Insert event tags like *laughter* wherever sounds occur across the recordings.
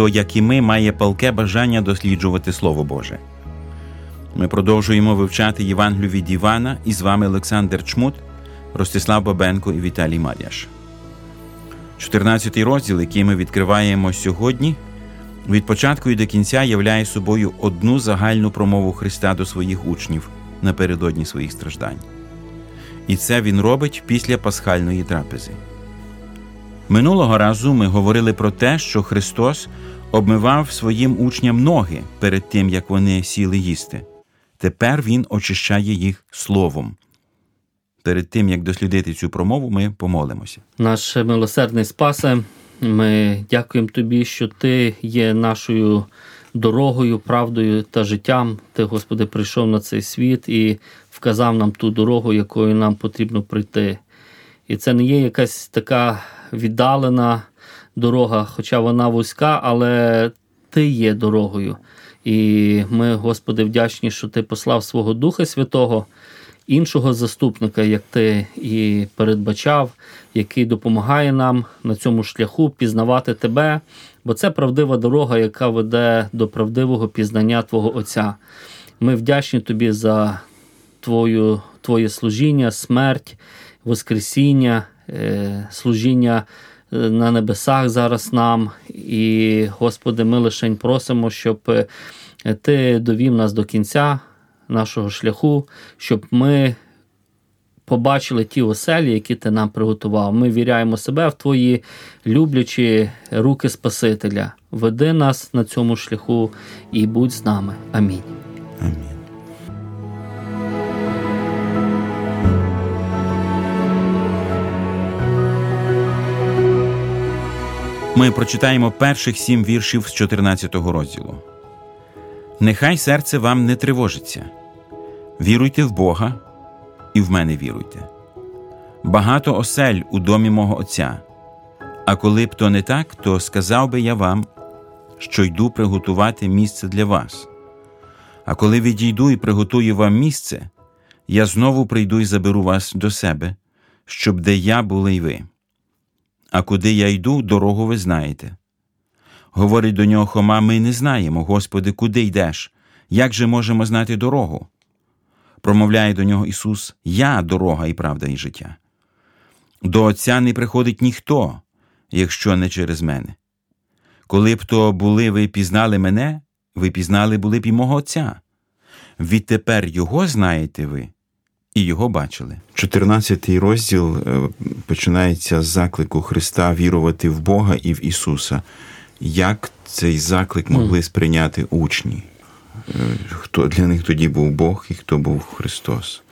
хто, як і ми, має палке бажання досліджувати Слово Боже. Ми продовжуємо вивчати Євангелію від Івана і з вами Олександр Чмут, Ростислав Бабенко і Віталій Мар'яш. 14 розділ, який ми відкриваємо сьогодні, від початку і до кінця являє собою одну загальну промову Христа до своїх учнів напередодні своїх страждань. І це він робить після пасхальної трапези. Минулого разу ми говорили про те, що Христос обмивав своїм учням ноги перед тим, як вони сіли їсти. Тепер Він очищає їх словом. Перед тим, як дослідити цю промову, ми помолимося. Наш милосердний Спасе, ми дякуємо Тобі, що Ти є нашою дорогою, правдою та життям. Ти, Господи, прийшов на цей світ і вказав нам ту дорогу, якою нам потрібно прийти. І це не є якась така віддалена дорога, хоча вона вузька, але Ти є дорогою. І ми, Господи, вдячні, що Ти послав свого Духа Святого, іншого заступника, як Ти і передбачав, який допомагає нам на цьому шляху пізнавати Тебе, бо це правдива дорога, яка веде до правдивого пізнання Твого Отця. Ми вдячні Тобі за Твою, Твоє служіння, смерть, Воскресіння, служіння. Е, на небесах зараз нам. І, Господи, ми лишень просимо, щоб е, Ти довів нас до кінця нашого шляху, щоб ми побачили ті оселі, які ти нам приготував. Ми віряємо себе в Твої люблячі руки Спасителя. Веди нас на цьому шляху і будь з нами. Амінь. Амінь. Ми прочитаємо перших сім віршів з 14 розділу. Нехай серце вам не тривожиться. Віруйте в Бога і в мене віруйте. Багато осель у домі мого Отця. А коли б то не так, то сказав би я вам, що йду приготувати місце для вас. А коли відійду і приготую вам місце, я знову прийду і заберу вас до себе, щоб де я були й ви. А куди я йду, дорогу ви знаєте. Говорить до нього Хома, ми не знаємо, Господи, куди йдеш? Як же можемо знати дорогу? Промовляє до нього Ісус, Я дорога і правда, і життя. До Отця не приходить ніхто, якщо не через мене. Коли б то були ви пізнали мене, ви пізнали були б і мого Отця. Відтепер Його знаєте ви і його бачили. 14 розділ е, починається з заклику Христа вірувати в Бога і в Ісуса. Як цей заклик могли сприйняти учні? Е, хто для них тоді був Бог і хто був Христос?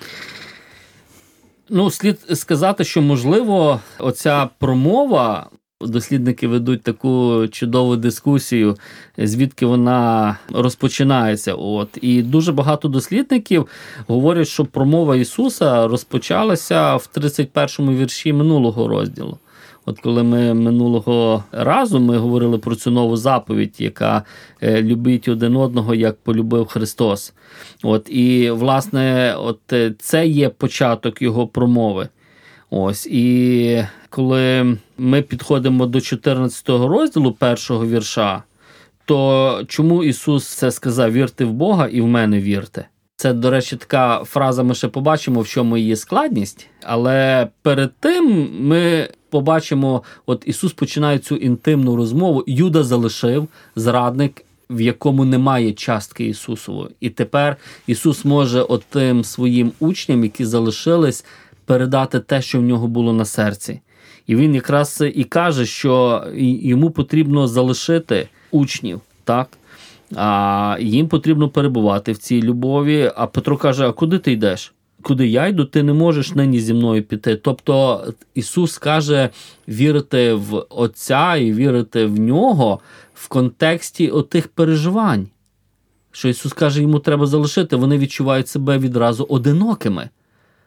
Ну, слід сказати, що можливо, оця промова Дослідники ведуть таку чудову дискусію, звідки вона розпочинається. От і дуже багато дослідників говорять, що промова Ісуса розпочалася в 31-му вірші минулого розділу. От коли ми минулого разу ми говорили про цю нову заповідь, яка е, любить один одного, як полюбив Христос. От і власне, от е, це є початок його промови. Ось і коли ми підходимо до 14 розділу першого вірша, то чому Ісус це сказав: вірте в Бога і в мене вірте? Це, до речі, така фраза, ми ще побачимо, в чому її складність. Але перед тим ми побачимо, от Ісус починає цю інтимну розмову. Юда залишив зрадник в якому немає частки Ісусової. І тепер Ісус може отим своїм учням, які залишились, передати те, що в нього було на серці. І він якраз і каже, що йому потрібно залишити учнів, так? А їм потрібно перебувати в цій любові. А Петро каже: А куди ти йдеш? Куди я йду, ти не можеш нині зі мною піти. Тобто Ісус каже вірити в Отця і вірити в нього в контексті отих переживань. Що Ісус каже, йому треба залишити, вони відчувають себе відразу одинокими.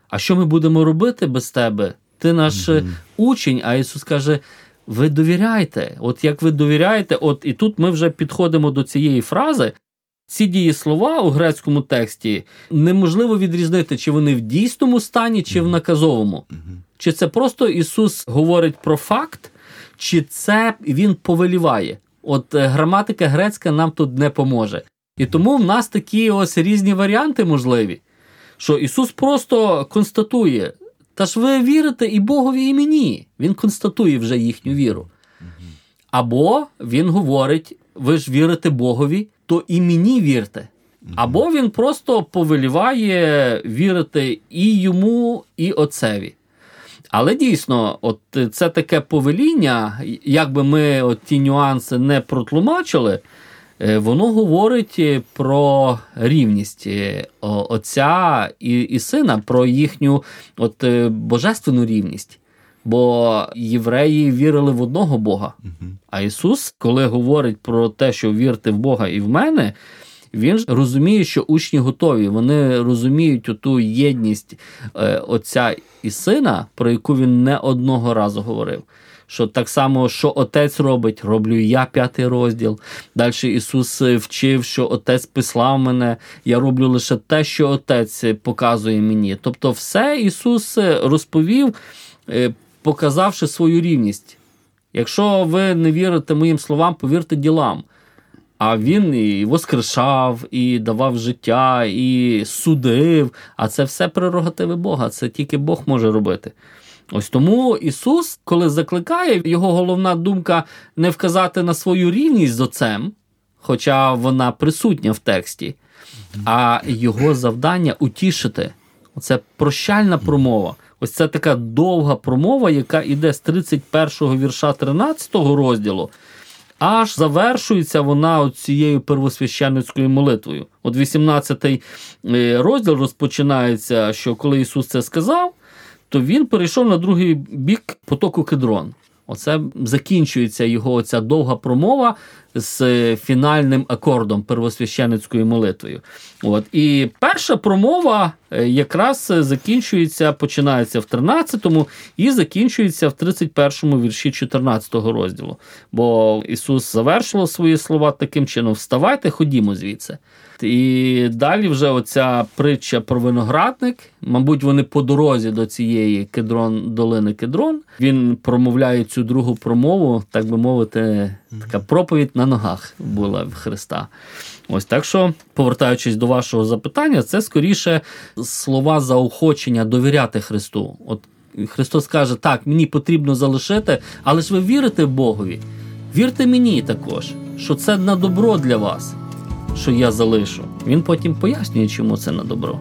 А що ми будемо робити без тебе? Ти наш mm-hmm. учень, а Ісус каже: ви довіряйте. От як ви довіряєте, от і тут ми вже підходимо до цієї фрази. Ці дієслова у грецькому тексті неможливо відрізнити, чи вони в дійсному стані, чи в наказовому. Чи це просто Ісус говорить про факт, чи це Він повеліває. От е, граматика грецька нам тут не поможе. І тому в нас такі ось різні варіанти можливі, що Ісус просто констатує, та ж ви вірите і Богові, і мені. Він констатує вже їхню віру. Або Він говорить: ви ж вірите Богові, то і мені вірте. Або він просто повеліває вірити і йому, і отцеві. Але дійсно, от це таке повеління, якби ми от ті нюанси не протлумачили, е, воно говорить про рівність е, Отця і і сина, про їхню от е, божественну рівність. Бо євреї вірили в одного Бога. А Ісус, коли говорить про те, що вірте в Бога і в мене, він ж розуміє, що учні готові. Вони розуміють оту єдність е, Отця і Сина, про яку він не одного разу говорив. Що так само, що отець робить, роблю я п'ятий розділ. Далі Ісус вчив, що Отець пислав мене, я роблю лише те, що Отець показує мені. Тобто, все Ісус розповів, е, показавши свою рівність. Якщо ви не вірите моїм словам, повірте ділам. А він і воскрешав, і давав життя, і судив. А це все прерогативи Бога. Це тільки Бог може робити. Ось тому Ісус, коли закликає, його головна думка не вказати на свою рівність з Отцем, хоча вона присутня в тексті, а його завдання утішити. Це прощальна промова. Ось це така довга промова, яка йде з 31 го вірша 13 го розділу аж завершується вона цією первосвященницькою молитвою. От 18-й е, розділ розпочинається, що коли Ісус це сказав, то він перейшов на другий бік потоку Кедрон. Оце закінчується його оця довга промова з фінальним акордом первосвященицькою молитвою. От. І перша промова е, якраз закінчується, починається в 13-му і закінчується в 31-му вірші 14 го розділу. Бо Ісус завершував свої слова таким чином: вставайте, ходімо звідси. І далі вже оця притча про виноградник. Мабуть, вони по дорозі до цієї кедрон, долини Кедрон. Він промовляє цю другу промову, так би мовити, така проповідь на ногах була в Христа. Ось так що, повертаючись до вашого запитання, це скоріше слова заохочення довіряти Христу. От Христос каже: так, мені потрібно залишити, але ж ви вірите Богові. Вірте мені також, що це на добро для вас що я залишу. Він потім пояснює, чому це на добро.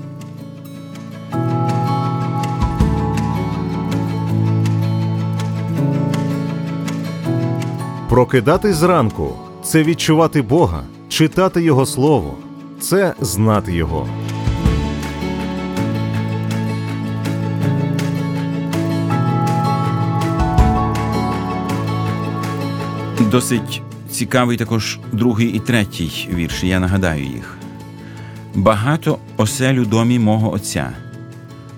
Прокидати зранку це відчувати Бога, читати Його Слово, це знати Його. Досить цікавий також другий і третій вірші, я нагадаю їх. Багато оселю домі мого Отця.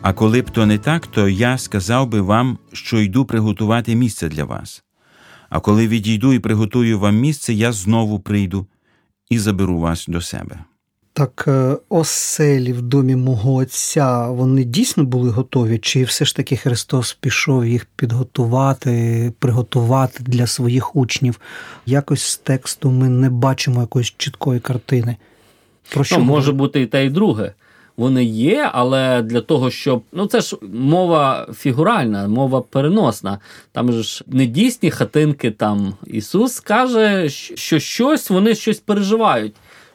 А коли б то не так, то я сказав би вам, що йду приготувати місце для вас. А коли відійду і приготую вам місце, я знову прийду і заберу вас до себе. Так, е, оселі в домі мого Отця, вони дійсно були готові? Чи все ж таки Христос пішов їх підготувати, приготувати для своїх учнів? Якось з тексту ми не бачимо якоїсь чіткої картини. Про що ну, може бути і те, і друге. вони є, але для того, щоб ну це ж мова фігуральна, мова переносна. Там ж не дійсні хатинки. Там Ісус каже, що щось вони щось переживають.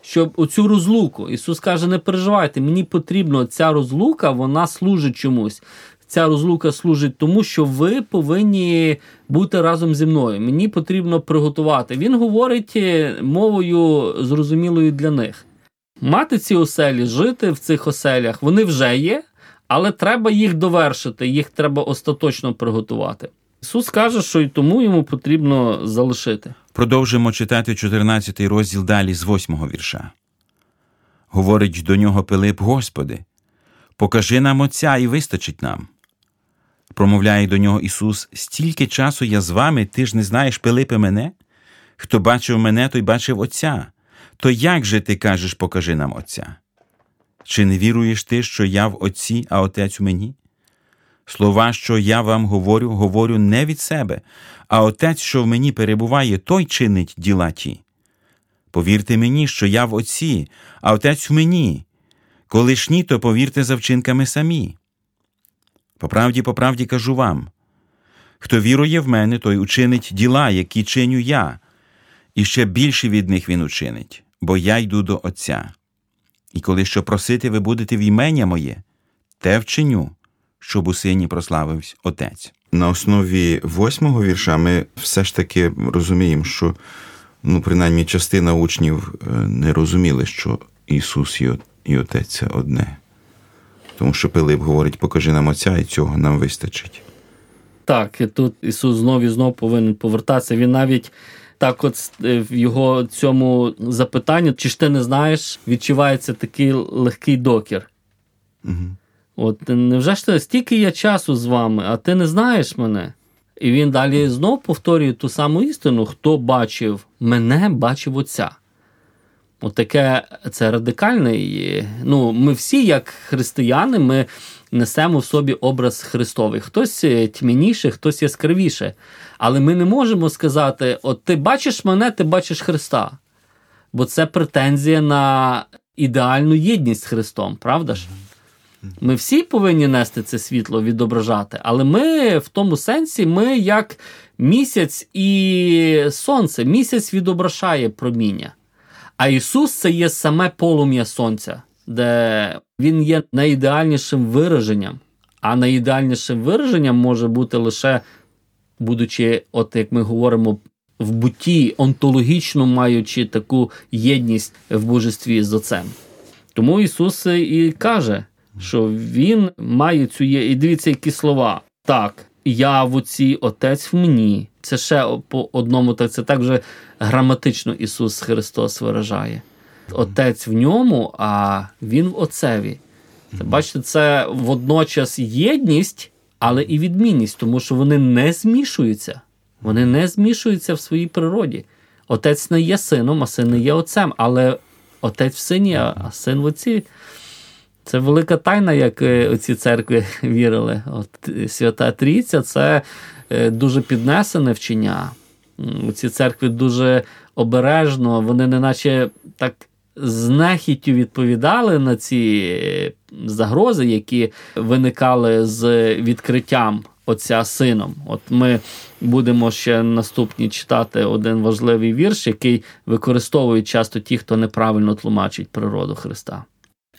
Щоб оцю розлуку Ісус каже: не переживайте, мені потрібно ця розлука, вона служить чомусь. Ця розлука служить тому, що ви повинні бути разом зі мною. Мені потрібно приготувати. Він говорить е, мовою зрозумілою для них. Мати ці оселі, жити в цих оселях, вони вже є, але треба їх довершити, їх треба остаточно приготувати. Ісус каже, що і тому йому потрібно залишити. Продовжимо читати 14 розділ далі з 8 вірша. Говорить до нього Пилип, Господи, покажи нам Отця і вистачить нам. Промовляє до нього Ісус: Стільки часу я з вами, ти ж не знаєш, Пилипе, мене? Хто бачив мене, той бачив Отця. То як же ти кажеш, покажи нам Отця? Чи не віруєш ти, що я в Отці, а Отець у мені? Слова, що я вам говорю, говорю не від себе, а Отець, що в мені перебуває, той чинить діла ті. Повірте мені, що я в Отці, а Отець в мені. Коли ж ні, то повірте за вчинками самі. По правді, по правді кажу вам хто вірує в мене, той учинить діла, які чиню я, і ще більше від них він учинить, бо я йду до Отця. І коли що просити ви будете в імення моє, те вчиню, щоб у сині прославився Отець. На основі восьмого вірша ми все ж таки розуміємо, що ну, принаймні частина учнів е, не розуміли, що Ісус і Отець це одне. Тому що Пилип говорить, покажи нам Отця, і цього нам вистачить. Так, і тут Ісус знов і знов повинен повертатися. Він навіть так, от е, в його цьому запитанні, чи ж ти не знаєш, відчувається такий легкий докір. Угу. От невже ж ти стільки є часу з вами, а ти не знаєш мене? І він далі знов повторює ту саму істину: хто бачив мене, бачив отця. Отаке це радикальне. Ну, Ми всі, як християни, ми несемо в собі образ Христовий. Хтось тьмяніше, хтось яскравіше. Але ми не можемо сказати: от ти бачиш мене, ти бачиш Христа. Бо це претензія на ідеальну єдність з Христом, правда ж? Ми всі повинні нести це світло, відображати, але ми в тому сенсі, ми як місяць і сонце. Місяць відображає проміння. А Ісус це є саме полум'я Сонця, де Він є найідеальнішим вираженням. А найідеальнішим вираженням може бути лише, будучи, от як ми говоримо, в бутті, онтологічно маючи таку єдність в божестві з Отцем. Тому Ісус і каже, що Він має цю є. І дивіться, які слова. Так, я в Отці, Отець в мені. Це ще по одному, так це так вже граматично Ісус Христос виражає. Отець в ньому, а Він в Отцеві. Це, бачите, це водночас єдність, але і відмінність, тому що вони не змішуються. Вони не змішуються в своїй природі. Отець не є сином, а син не є отцем, але отець в сині, а син в отці. Це велика тайна, як е, ці церкви *laughs* вірили. От Свята Трійця це е, дуже піднесене вчення. Ці церкви дуже обережно, вони неначе так з нехіттю відповідали на ці е, загрози, які виникали з відкриттям отця сином. От ми будемо ще наступні читати один важливий вірш, який використовують часто ті, хто неправильно тлумачить природу Христа.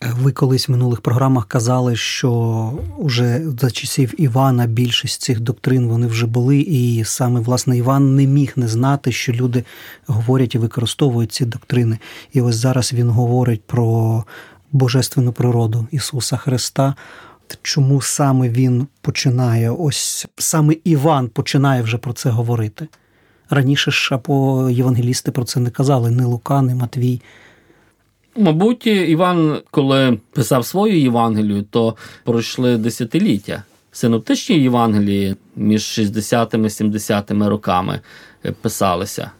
Ви колись в минулих програмах казали, що вже за часів Івана більшість цих доктрин вони вже були, і саме власне Іван не міг не знати, що люди говорять і використовують ці доктрини. І ось зараз він говорить про божественну природу Ісуса Христа. Чому саме він починає? Ось саме Іван починає вже про це говорити. Раніше ж або євангелісти про це не казали, ні Лука, ні Матвій. Мабуть, Іван, коли писав свою Євангелію, то пройшли десятиліття. Синоптичні Євангелії між 60-70 роками писалися,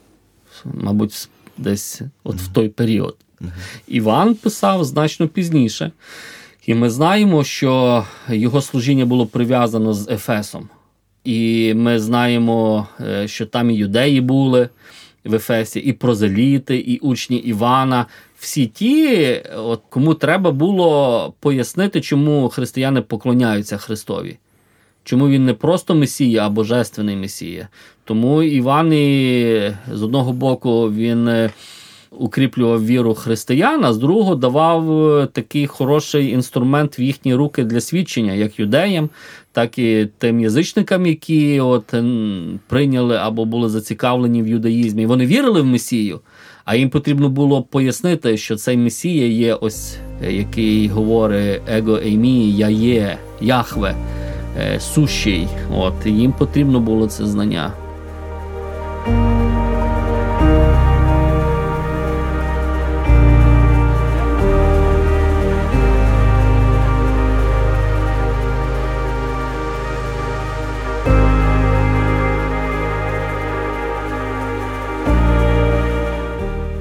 мабуть, десь от в той період. Іван писав значно пізніше. І ми знаємо, що його служіння було прив'язано з Ефесом. І ми знаємо, е, що там і юдеї були в Ефесі, і прозеліти, і учні Івана. Всі ті, от кому треба було пояснити, чому християни поклоняються Христові. Чому він не просто Месія, а божественний Месія. Тому Іван і, з одного боку він е, укріплював віру християн, а з другого давав е, такий хороший інструмент в їхні руки для свідчення, як юдеям, так і тим язичникам, які от прийняли або були зацікавлені в юдаїзмі. Вони вірили в Месію, а їм потрібно було пояснити, що цей Месія є ось е, який говорить его еймі, я є, Яхве, е, сущий. От їм потрібно було це знання.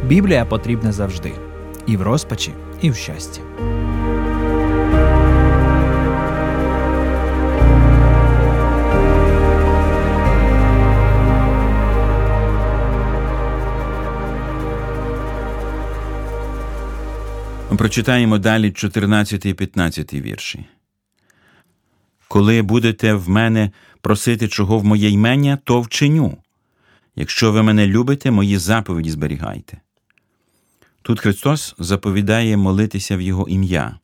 Біблія потрібна завжди і в розпачі, і в щасті. Прочитаємо далі 14 і 15 вірші. Коли будете в мене просити чого в моє ймення, то вчиню. Якщо ви мене любите, мої заповіді зберігайте. Тут Христос заповідає молитися в Його ім'я.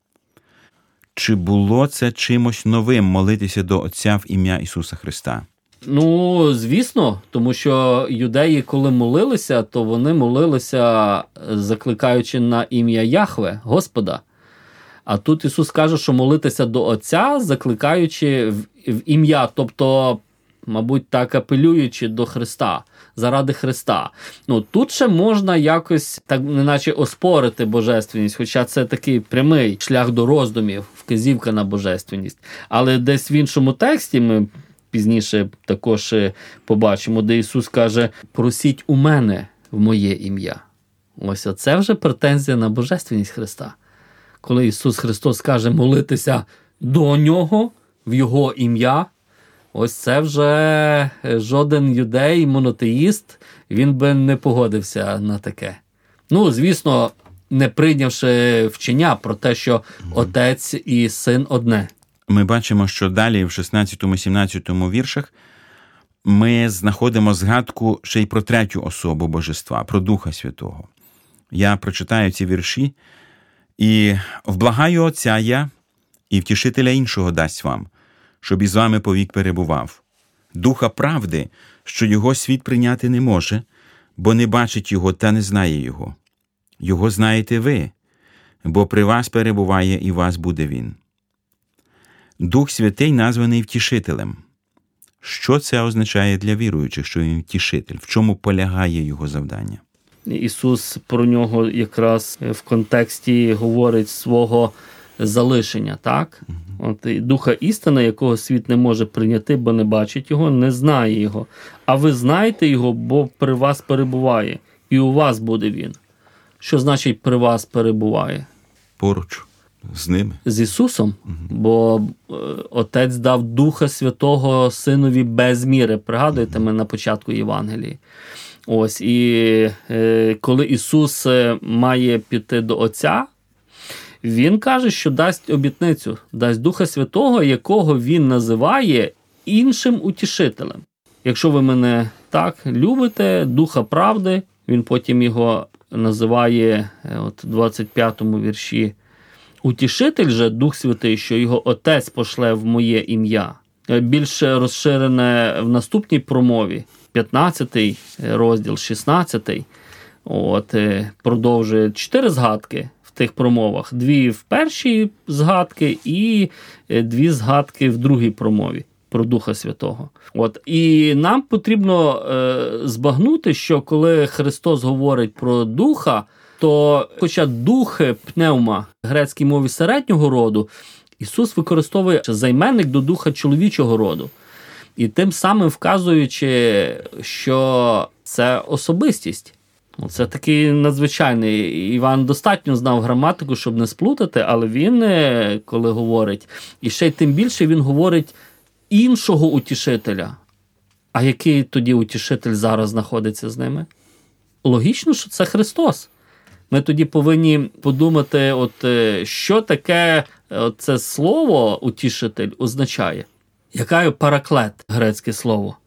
Чи було це чимось новим молитися до Отця в ім'я Ісуса Христа? Ну, звісно, тому що юдеї, коли молилися, то вони молилися, закликаючи на ім'я Яхве, Господа. А тут Ісус каже, що молитися до Отця, закликаючи в, в ім'я, тобто, мабуть, так апелюючи до Христа, заради Христа. Ну тут ще можна якось так, неначе оспорити божественність, хоча це такий прямий шлях до роздумів, вказівка на божественність. Але десь в іншому тексті ми пізніше також е, побачимо, де Ісус каже: просіть у мене в моє ім'я. Ось це вже претензія на божественність Христа. Коли Ісус Христос каже молитися до Нього в Його ім'я, ось це вже жоден юдей, монотеїст, він би не погодився на таке. Ну, звісно, не прийнявши вчення про те, що Отець і Син одне. Ми бачимо, що далі в 16-17 віршах ми знаходимо згадку ще й про третю особу Божества, про Духа Святого. Я прочитаю ці вірші і вблагаю Отця я, і втішителя іншого дасть вам, щоб із вами повік перебував. Духа правди, що його світ прийняти не може, бо не бачить його та не знає його. Його знаєте ви, бо при вас перебуває і вас буде він. Дух Святий названий втішителем. Що це означає для віруючих, що він втішитель? В чому полягає його завдання? Ісус про нього якраз в контексті говорить свого залишення, так? От і Духа істини, якого світ не може прийняти, бо не бачить його, не знає його. А ви знаєте його, бо при вас перебуває, і у вас буде він. Що значить при вас перебуває? Поруч з ними. З Ісусом, бо е, Отець дав Духа Святого Синові без міри. Пригадуєте ми на початку Євангелії. Ось і е, коли Ісус е, має піти до Отця, Він каже, що дасть обітницю, дасть Духа Святого, якого Він називає іншим утішителем. Якщо ви мене так любите, Духа правди, він потім його називає е, от, 25-му вірші. Утішитель же, Дух Святий, що його Отець пошле в моє ім'я. Е, Більше розширене в наступній промові, 15 розділ, 16. От, е, продовжує чотири згадки тих промовах: дві в першій згадки і е, дві згадки в другій промові про Духа Святого. От і нам потрібно е, збагнути, що коли Христос говорить про Духа, то, хоча дух пневма в грецькій мові середнього роду, Ісус використовує займенник до духа чоловічого роду. І тим самим вказуючи, що це особистість. Це такий надзвичайний. Іван достатньо знав граматику, щоб не сплутати, але він, е, коли говорить, і ще й тим більше він говорить іншого утішителя. А який тоді утішитель зараз знаходиться з ними? логічно, що це Христос. Ми тоді повинні подумати, от е, що таке е, це слово утішитель означає, яка параклет грецьке слово.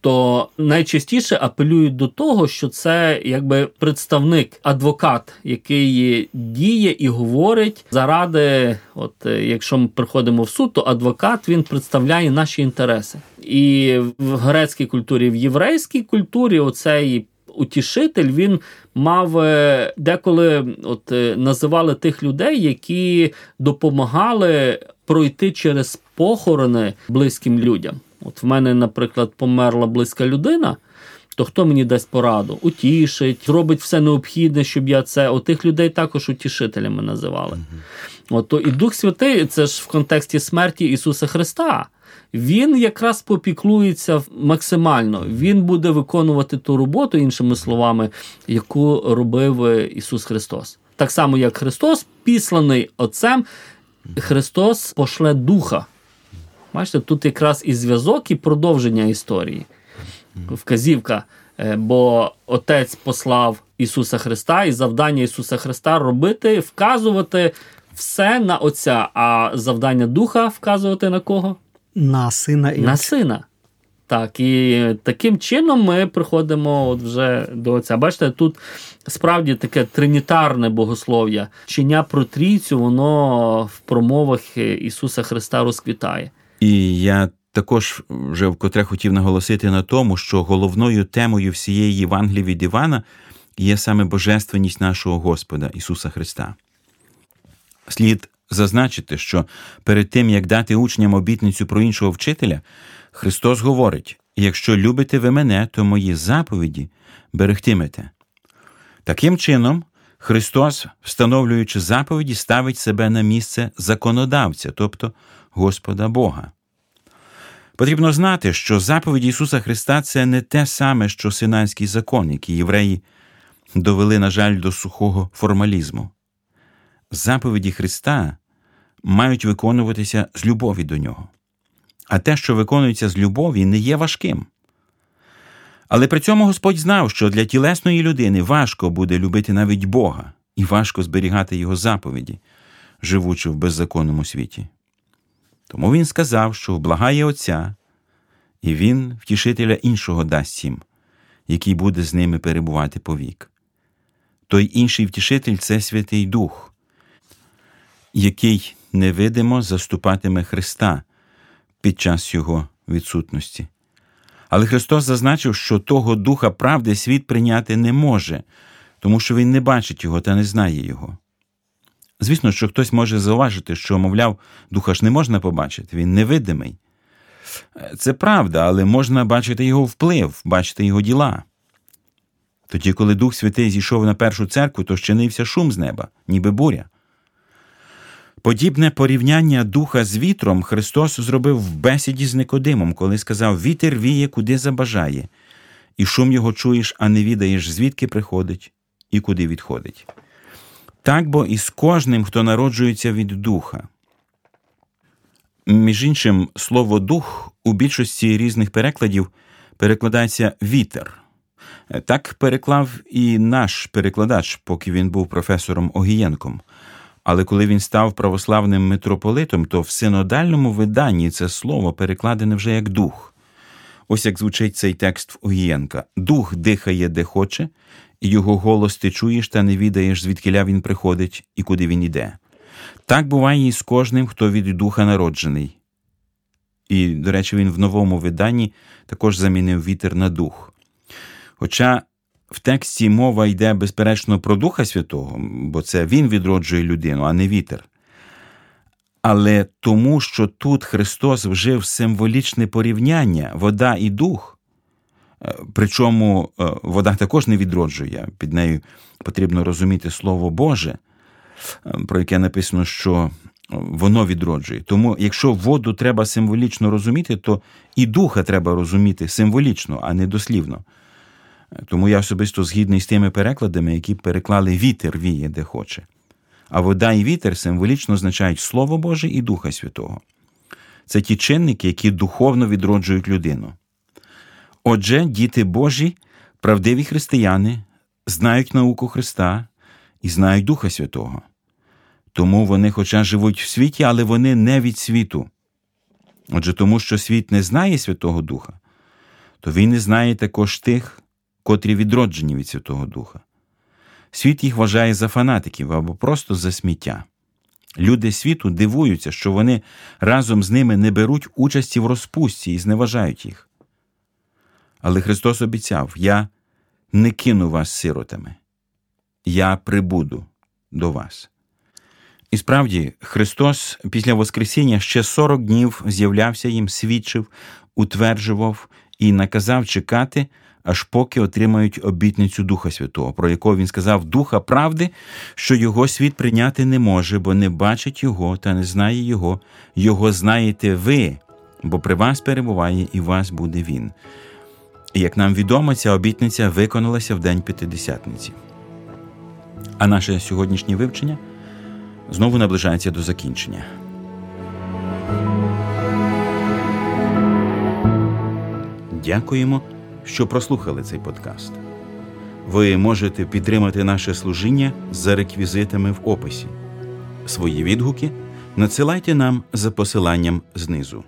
То найчастіше апелюють до того, що це якби представник, адвокат, який діє і говорить заради, от е, якщо ми приходимо в суд, то адвокат він представляє наші інтереси. І в грецькій культурі, в єврейській культурі, оцей утішитель він мав е, деколи от е, називали тих людей, які допомагали пройти через похорони близьким людям. От в мене, наприклад, померла близька людина. То хто мені дасть пораду? Утішить, зробить все необхідне, щоб я це. Отих людей також утішителями називали. От, то і Дух Святий, це ж в контексті смерті Ісуса Христа. Він якраз попіклується максимально. Він буде виконувати ту роботу, іншими словами, яку робив е, Ісус Христос. Так само, як Христос, післаний Отцем, Христос пошле Духа. Бачите, тут якраз і зв'язок, і продовження історії. Вказівка. Е, Бо Отець послав Ісуса Христа, і завдання Ісуса Христа робити, вказувати все на Отця, а завдання Духа вказувати на кого? На сина і На сина. Так, і таким чином ми приходимо от вже до Отця. Бачите, тут справді таке тринітарне богослов'я. Вчення про трійцю, воно в промовах Ісуса Христа розквітає. І я також вже вкотре хотів наголосити на тому, що головною темою всієї Євангелії від Івана є саме божественність нашого Господа Ісуса Христа. Слід зазначити, що перед тим, як дати учням обітницю про іншого вчителя, Христос говорить: якщо любите ви мене, то мої заповіді берегтимете. Таким чином, Христос, встановлюючи заповіді, ставить себе на місце законодавця, тобто Господа Бога. Потрібно знати, що заповіді Ісуса Христа це не те саме, що Синайський закон, який євреї довели, на жаль, до сухого формалізму. Заповіді Христа мають виконуватися з любові до нього. А те, що виконується з любові, не є важким. Але при цьому Господь знав, що для тілесної людини важко буде любити навіть Бога і важко зберігати його заповіді, живучи в беззаконному світі. Тому він сказав, що вблагає Отця, і він втішителя іншого дасть їм, який буде з ними перебувати повік. Той інший втішитель це Святий Дух, який невидимо заступатиме Христа під час його відсутності. Але Христос зазначив, що того Духа правди світ прийняти не може, тому що він не бачить його та не знає його. Звісно, що хтось може зауважити, що, мовляв, духа ж не можна побачити, він невидимий. Це правда, але можна бачити його вплив, бачити його діла. Тоді, коли Дух Святий зійшов на першу церкву, то щинився шум з неба, ніби буря. Подібне порівняння духа з вітром Христос зробив в бесіді з Никодимом, коли сказав: Вітер віє, куди забажає, і шум його чуєш, а не відаєш, звідки приходить і куди відходить. Так бо і з кожним, хто народжується від духа. Між іншим, слово дух у більшості різних перекладів перекладається вітер. Так переклав і наш перекладач, поки він був професором Огієнком. Але коли він став православним митрополитом, то в синодальному виданні це слово перекладене вже як дух. Ось як звучить цей текст в Огієнка: Дух дихає, де хоче, і його голос ти чуєш та не відаєш, звідкиля він приходить і куди він іде. Так буває і з кожним, хто від духа народжений. І, до речі, він в новому виданні також замінив вітер на дух. Хоча в тексті мова йде, безперечно, про Духа Святого, бо це він відроджує людину, а не вітер. Але тому, що тут Христос вжив символічне порівняння вода і дух, причому е, вода також не відроджує, під нею потрібно розуміти Слово Боже, е, про яке написано, що воно відроджує. Тому, якщо воду треба символічно розуміти, то і духа треба розуміти символічно, а не дослівно. Тому я особисто згідний з тими перекладами, які переклали вітер віє, де хоче. А вода і вітер символічно означають Слово Боже і Духа Святого. Це ті чинники, які духовно відроджують людину. Отже, діти Божі, правдиві християни, знають науку Христа і знають Духа Святого. Тому вони, хоча живуть в світі, але вони не від світу. Отже, тому що світ не знає Святого Духа, то він не знає також тих, котрі відроджені від Святого Духа. Світ їх вважає за фанатиків або просто за сміття. Люди світу дивуються, що вони разом з ними не беруть участі в розпустці і зневажають їх. Але Христос обіцяв: Я не кину вас сиротами, я прибуду до вас. І справді, Христос після Воскресіння ще 40 днів з'являвся їм, свідчив, утверджував і наказав чекати, аж поки отримають обітницю Духа Святого, про якого він сказав Духа правди, що його світ прийняти не може, бо не бачить його та не знає його. Його знаєте ви, бо при вас перебуває і вас буде він. Як нам відомо, ця обітниця виконалася в день П'ятидесятниці. А наше сьогоднішнє вивчення знову наближається до закінчення. Дякуємо, що прослухали цей подкаст. Ви можете підтримати наше служіння за реквізитами в описі. Свої відгуки надсилайте нам за посиланням знизу.